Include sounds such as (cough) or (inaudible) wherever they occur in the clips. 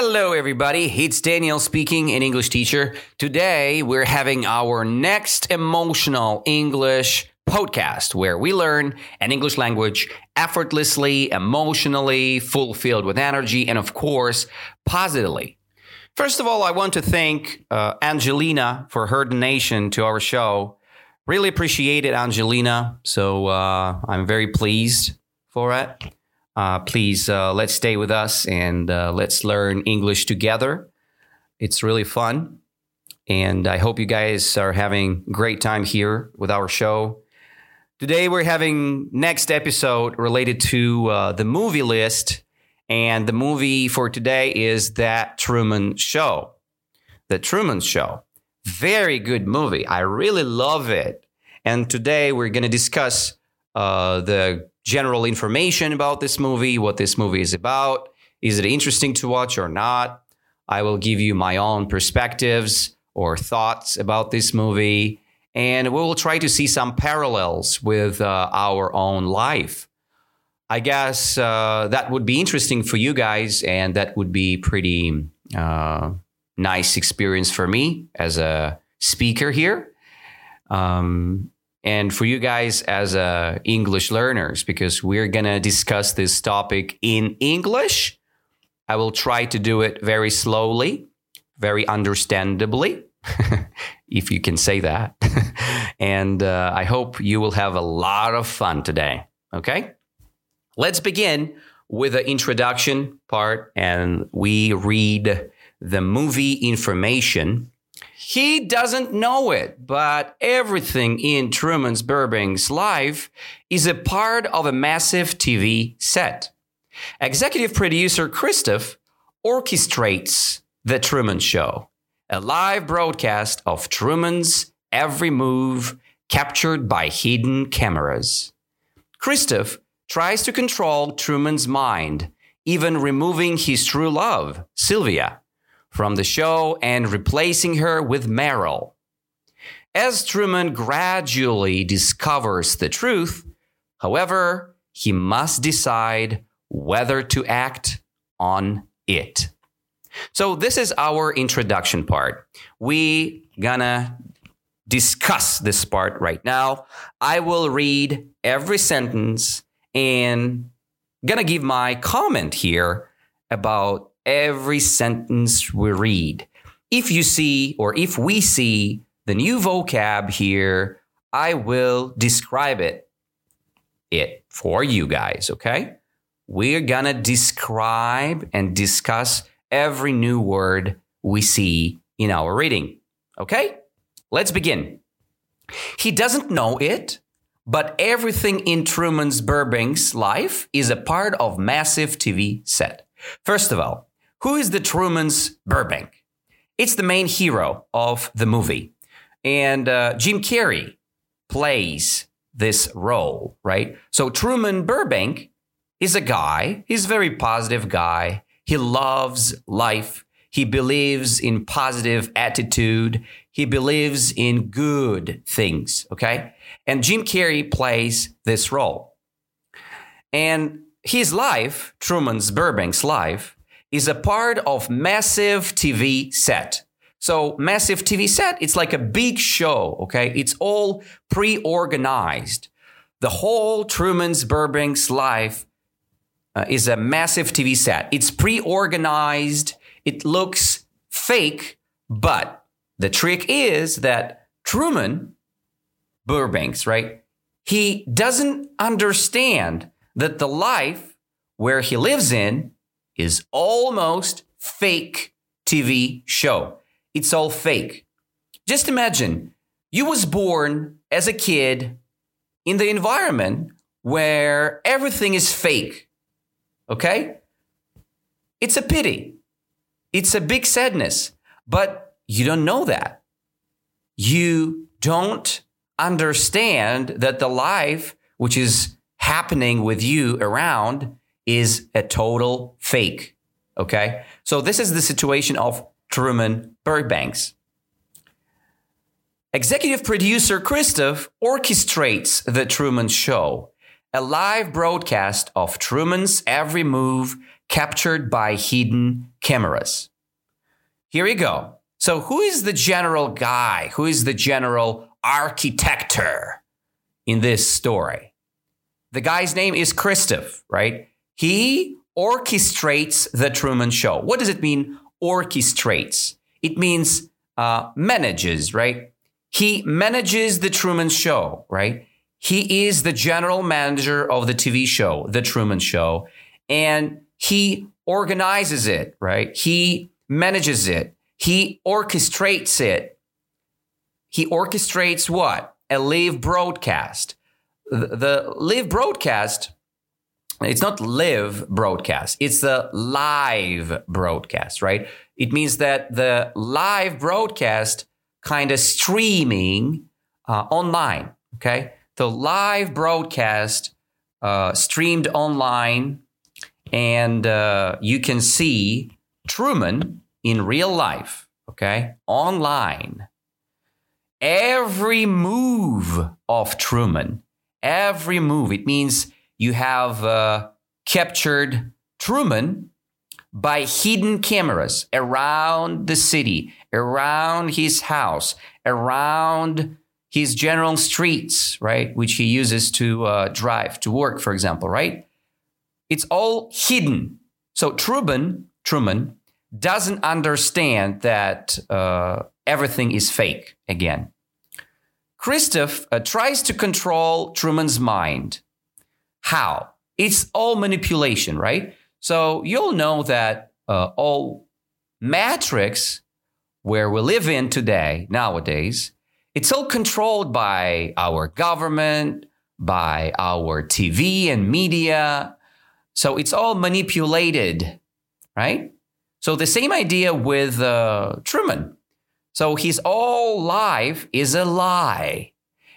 Hello, everybody. It's Daniel speaking, an English teacher. Today, we're having our next emotional English podcast where we learn an English language effortlessly, emotionally, fulfilled with energy, and of course, positively. First of all, I want to thank uh, Angelina for her donation to our show. Really appreciate it, Angelina. So uh, I'm very pleased for it. Uh, please uh, let's stay with us and uh, let's learn English together. It's really fun. And I hope you guys are having great time here with our show. Today we're having next episode related to uh, the movie list. And the movie for today is That Truman Show. The Truman Show. Very good movie. I really love it. And today we're going to discuss uh, the general information about this movie, what this movie is about. Is it interesting to watch or not? I will give you my own perspectives or thoughts about this movie, and we will try to see some parallels with uh, our own life. I guess uh, that would be interesting for you guys, and that would be pretty uh, nice experience for me as a speaker here. Um, and for you guys as uh, English learners, because we're gonna discuss this topic in English. I will try to do it very slowly, very understandably, (laughs) if you can say that. (laughs) and uh, I hope you will have a lot of fun today. Okay, let's begin with the introduction part, and we read the movie information he doesn't know it, but everything in Truman's Burbank's life is a part of a massive TV set. Executive producer Christof orchestrates The Truman Show, a live broadcast of Truman's every move captured by hidden cameras. Christof tries to control Truman's mind, even removing his true love, Sylvia from the show and replacing her with Meryl. As Truman gradually discovers the truth, however, he must decide whether to act on it. So this is our introduction part. We gonna discuss this part right now. I will read every sentence and gonna give my comment here about every sentence we read. If you see, or if we see the new vocab here, I will describe it, it for you guys, okay? We're gonna describe and discuss every new word we see in our reading, okay? Let's begin. He doesn't know it, but everything in Truman's Burbank's life is a part of massive TV set. First of all, who is the Truman's Burbank? It's the main hero of the movie. And uh, Jim Carrey plays this role, right? So Truman Burbank is a guy, he's a very positive guy. He loves life. He believes in positive attitude. He believes in good things, okay? And Jim Carrey plays this role. And his life, Truman's Burbank's life, is a part of massive TV set. So massive TV set, it's like a big show, okay? It's all pre-organized. The whole Truman's Burbank's life uh, is a massive TV set. It's pre-organized. It looks fake, but the trick is that Truman Burbanks, right? He doesn't understand that the life where he lives in is almost fake TV show. It's all fake. Just imagine you was born as a kid in the environment where everything is fake. Okay? It's a pity. It's a big sadness, but you don't know that. You don't understand that the life which is happening with you around is a total fake. Okay. So this is the situation of Truman Burbanks. Executive producer Christof orchestrates the Truman Show, a live broadcast of Truman's every move captured by hidden cameras. Here we go. So, who is the general guy? Who is the general architector in this story? The guy's name is Christoph, right? He orchestrates the Truman Show. What does it mean, orchestrates? It means uh, manages, right? He manages the Truman Show, right? He is the general manager of the TV show, The Truman Show, and he organizes it, right? He manages it. He orchestrates it. He orchestrates what? A live broadcast. The, live broadcast, it's not live broadcast, it's the live broadcast, right? It means that the live broadcast kind of streaming uh, online, okay? The live broadcast uh, streamed online, and uh, you can see Truman in real life, okay, online. Every move of Truman, every move, it means you have uh, captured Truman by hidden cameras around the city, around his house, around his general streets, right, which he uses to uh, drive to work, for example, right? It's all hidden. So Truman, Truman doesn't understand that uh, everything is fake again. Christof uh, tries to control Truman's mind. How? It's all manipulation, right? So you'll know that uh, all matrix where we live in today, nowadays, it's all controlled by our government, by our TV and media. So it's all manipulated, right? So the same idea with uh, Truman. So his all life is a lie.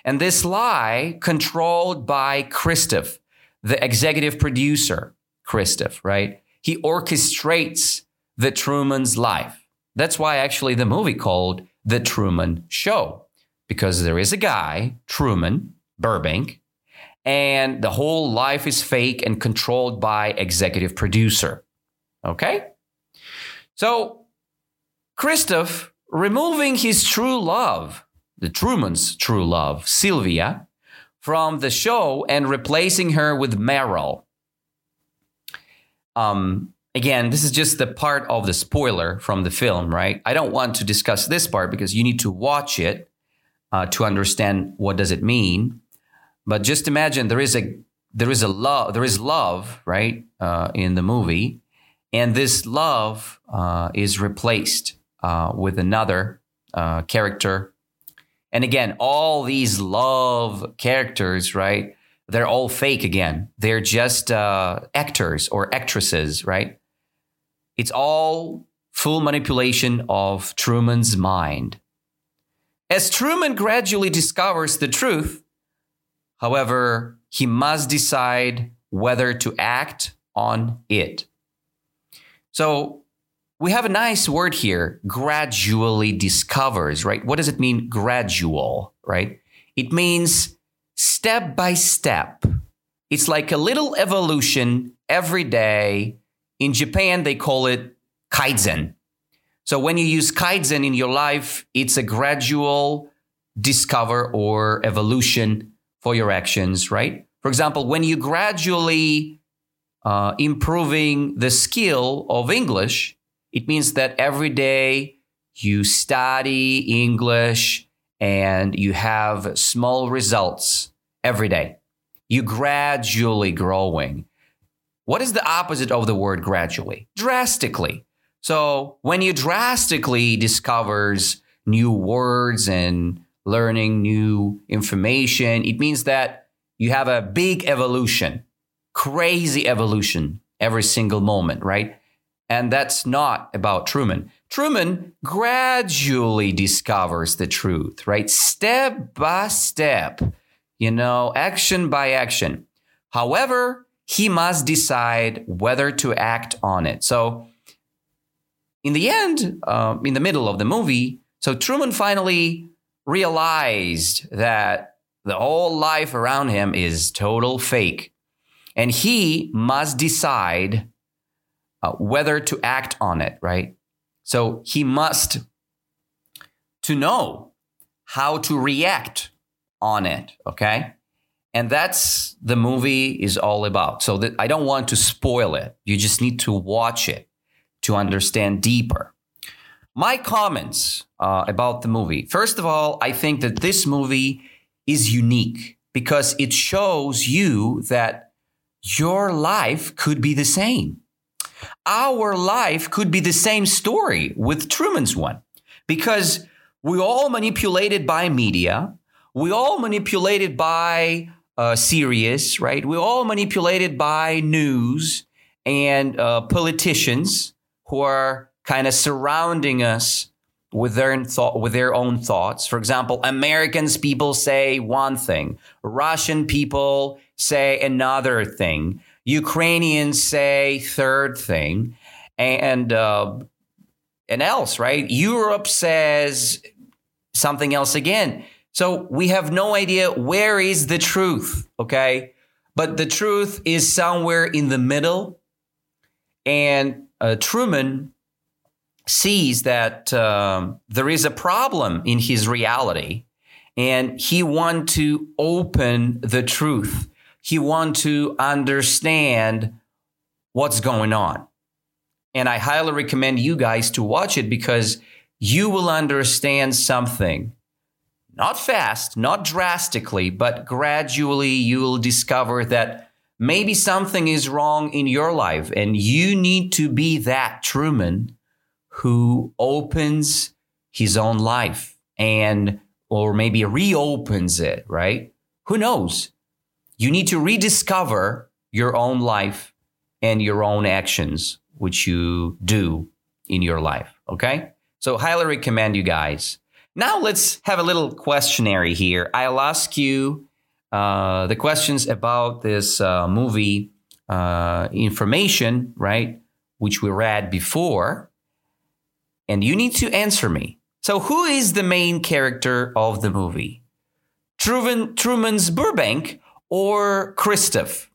And this lie controlled by Christof, the executive producer, Christof, right? He orchestrates the Truman's life. That's why actually the movie called The Truman Show because there is a guy, Truman Burbank, and the whole life is fake and controlled by executive producer. Okay? So, Christof removing his true love, the Truman's true love, Sylvia, from the show and replacing her with Meryl. Um, again, this is just the part of the spoiler from the film, right? I don't want to discuss this part because you need to watch it uh, to understand what does it mean. But just imagine there is a there is a love there is love right uh, in the movie, and this love uh, is replaced uh, with another uh, character. And again, all these love characters, right? They're all fake again. They're just uh, actors or actresses, right? It's all full manipulation of Truman's mind. As Truman gradually discovers the truth, however, he must decide whether to act on it. So we have a nice word here gradually discovers, right? What does it mean, gradual, right? It means step by step. It's like a little evolution every day. In Japan, they call it kaizen, so when you use Kaizen in your life, it's a gradual discover or evolution for your actions, right? For example, when you gradually uh, improving the skill of English, it means that every day you study English and you have small results every day. You gradually growing. What is the opposite of the word gradually? Drastically. So when you drastically discovers new words and learning new information, it means that you have a big evolution, crazy evolution every single moment, right? And that's not about Truman. Truman gradually discovers the truth, right? Step by step, you know, action by action. However, he must decide whether to act on it. So in the end, uh, in the middle of the movie, so Truman finally realized that The whole life around him is total fake. And he must decide uh, whether to act on it, right? So he must to know how to react on it, okay? And that's the movie is all about. So that I don't want to spoil it. You just need to watch it to understand deeper. My comments uh, about the movie. First of all, I think that this movie is unique because it shows you that your life could be the same. Our life could be the same story with Truman's one because we all manipulated by media. We all manipulated by uh, Sirius, right? We're all manipulated by news and uh, politicians who are kind of surrounding us with their thought with their own thoughts. For example, Americans people say one thing, Russian people say another thing, Ukrainians say third thing, and uh, and else, right? Europe says something else again. So we have no idea where is the truth, okay? But the truth is somewhere in the middle. And uh, Truman sees that um, there is a problem in his reality and he want to open the truth. He want to understand what's going on. And I highly recommend you guys to watch it because you will understand something not fast, not drastically, but gradually you will discover that maybe something is wrong in your life and you need to be that Truman who opens his own life and or maybe reopens it, right? Who knows? You need to rediscover your own life and your own actions which you do in your life, okay? So highly recommend you guys now let's have a little questionnaire here. I'll ask you uh, the questions about this uh, movie uh, information, right, which we read before, and you need to answer me. So, who is the main character of the movie? Truman, Truman's Burbank or Christof?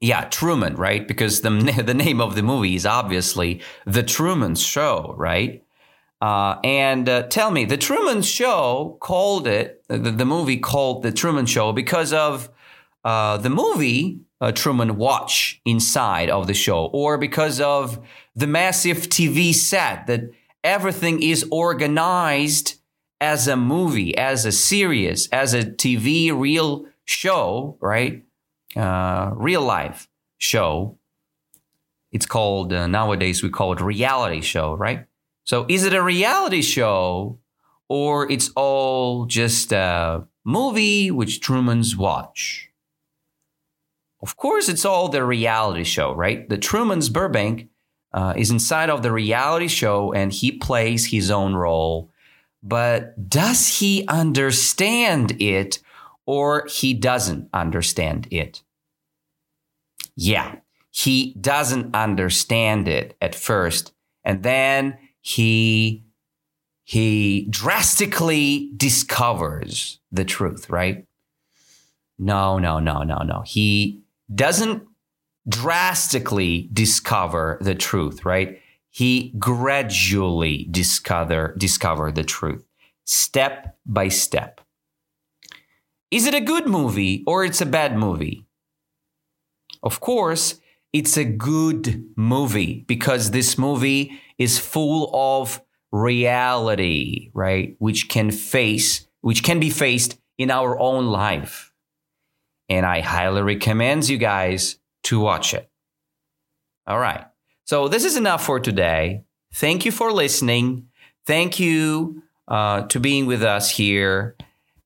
Yeah, Truman, right? Because the, (laughs) the name of the movie is obviously The Truman Show, right? Uh, and uh, tell me, the Truman Show called it, the, the, movie called The Truman Show because of uh, the movie uh, Truman Watch inside of the show, or because of the massive TV set that everything is organized as a movie, as a series, as a TV real show, right? Uh, real life show. It's called, uh, nowadays we call it reality show, right? So is it a reality show or it's all just a movie which Truman's watch? Of course, it's all the reality show, right? The Truman's Burbank uh, is inside of the reality show and he plays his own role. But does he understand it or he doesn't understand it? Yeah, he doesn't understand it at first. And then he he drastically discovers the truth, right? No, no, no, no, no. He doesn't drastically discover the truth, right? He gradually discover discover the truth, step by step. Is it a good movie or it's a bad movie? Of course, it's a good movie because this movie is full of reality, right? Which can face, which can be faced in our own life. And I highly recommend you guys to watch it. All right. So this is enough for today. Thank you for listening. Thank you uh, to being with us here,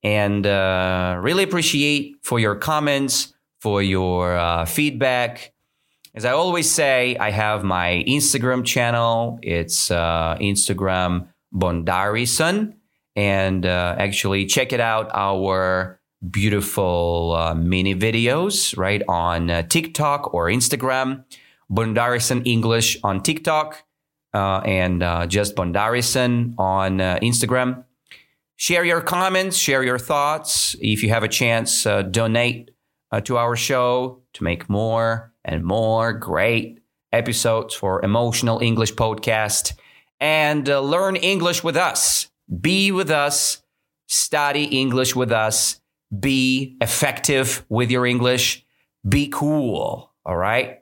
and uh, really appreciate for your comments, for your uh, feedback as I always say, I have my Instagram channel. It's uh, Instagram Bondarison. And uh, actually, check it out our beautiful uh, mini videos, right, on TikTok or Instagram. Bondarison English on TikTok uh, and uh, just Bondarison on Instagram. share your comments, share your thoughts. If you have a chance, uh, donate uh, to our show to make more and more great episodes for Emotional English Podcast and uh, learn English with us. Be with us, study English with us, be effective with your English, be cool. All right.